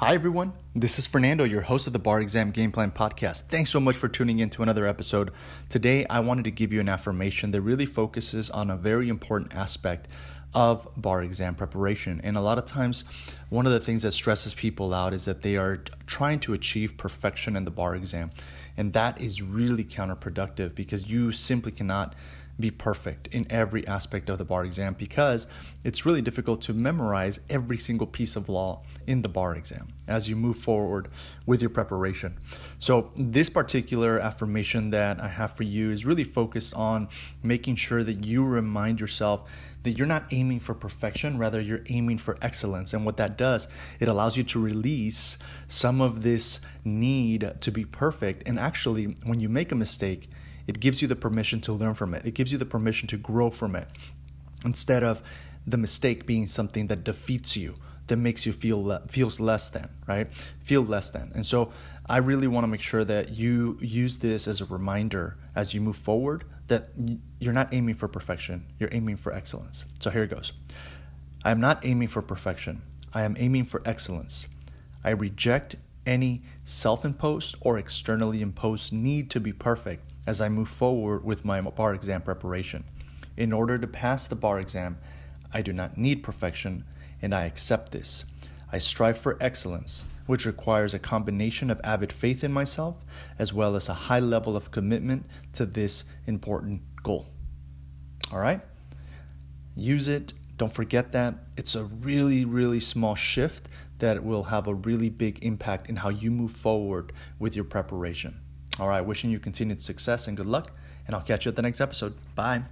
Hi, everyone. This is Fernando, your host of the Bar Exam Game Plan Podcast. Thanks so much for tuning in to another episode. Today, I wanted to give you an affirmation that really focuses on a very important aspect of bar exam preparation. And a lot of times, one of the things that stresses people out is that they are trying to achieve perfection in the bar exam. And that is really counterproductive because you simply cannot be perfect in every aspect of the bar exam because it's really difficult to memorize every single piece of law in the bar exam as you move forward with your preparation. So, this particular affirmation that I have for you is really focused on making sure that you remind yourself that you're not aiming for perfection, rather, you're aiming for excellence. And what that does, it allows you to release some of this need to be perfect. And actually, when you make a mistake, it gives you the permission to learn from it. It gives you the permission to grow from it instead of the mistake being something that defeats you, that makes you feel le- feels less than, right? Feel less than. And so I really want to make sure that you use this as a reminder as you move forward that you're not aiming for perfection, you're aiming for excellence. So here it goes. I am not aiming for perfection. I am aiming for excellence. I reject any self imposed or externally imposed need to be perfect as I move forward with my bar exam preparation. In order to pass the bar exam, I do not need perfection, and I accept this. I strive for excellence, which requires a combination of avid faith in myself as well as a high level of commitment to this important goal. All right? Use it. Don't forget that. It's a really, really small shift that will have a really big impact in how you move forward with your preparation. All right, wishing you continued success and good luck, and I'll catch you at the next episode. Bye.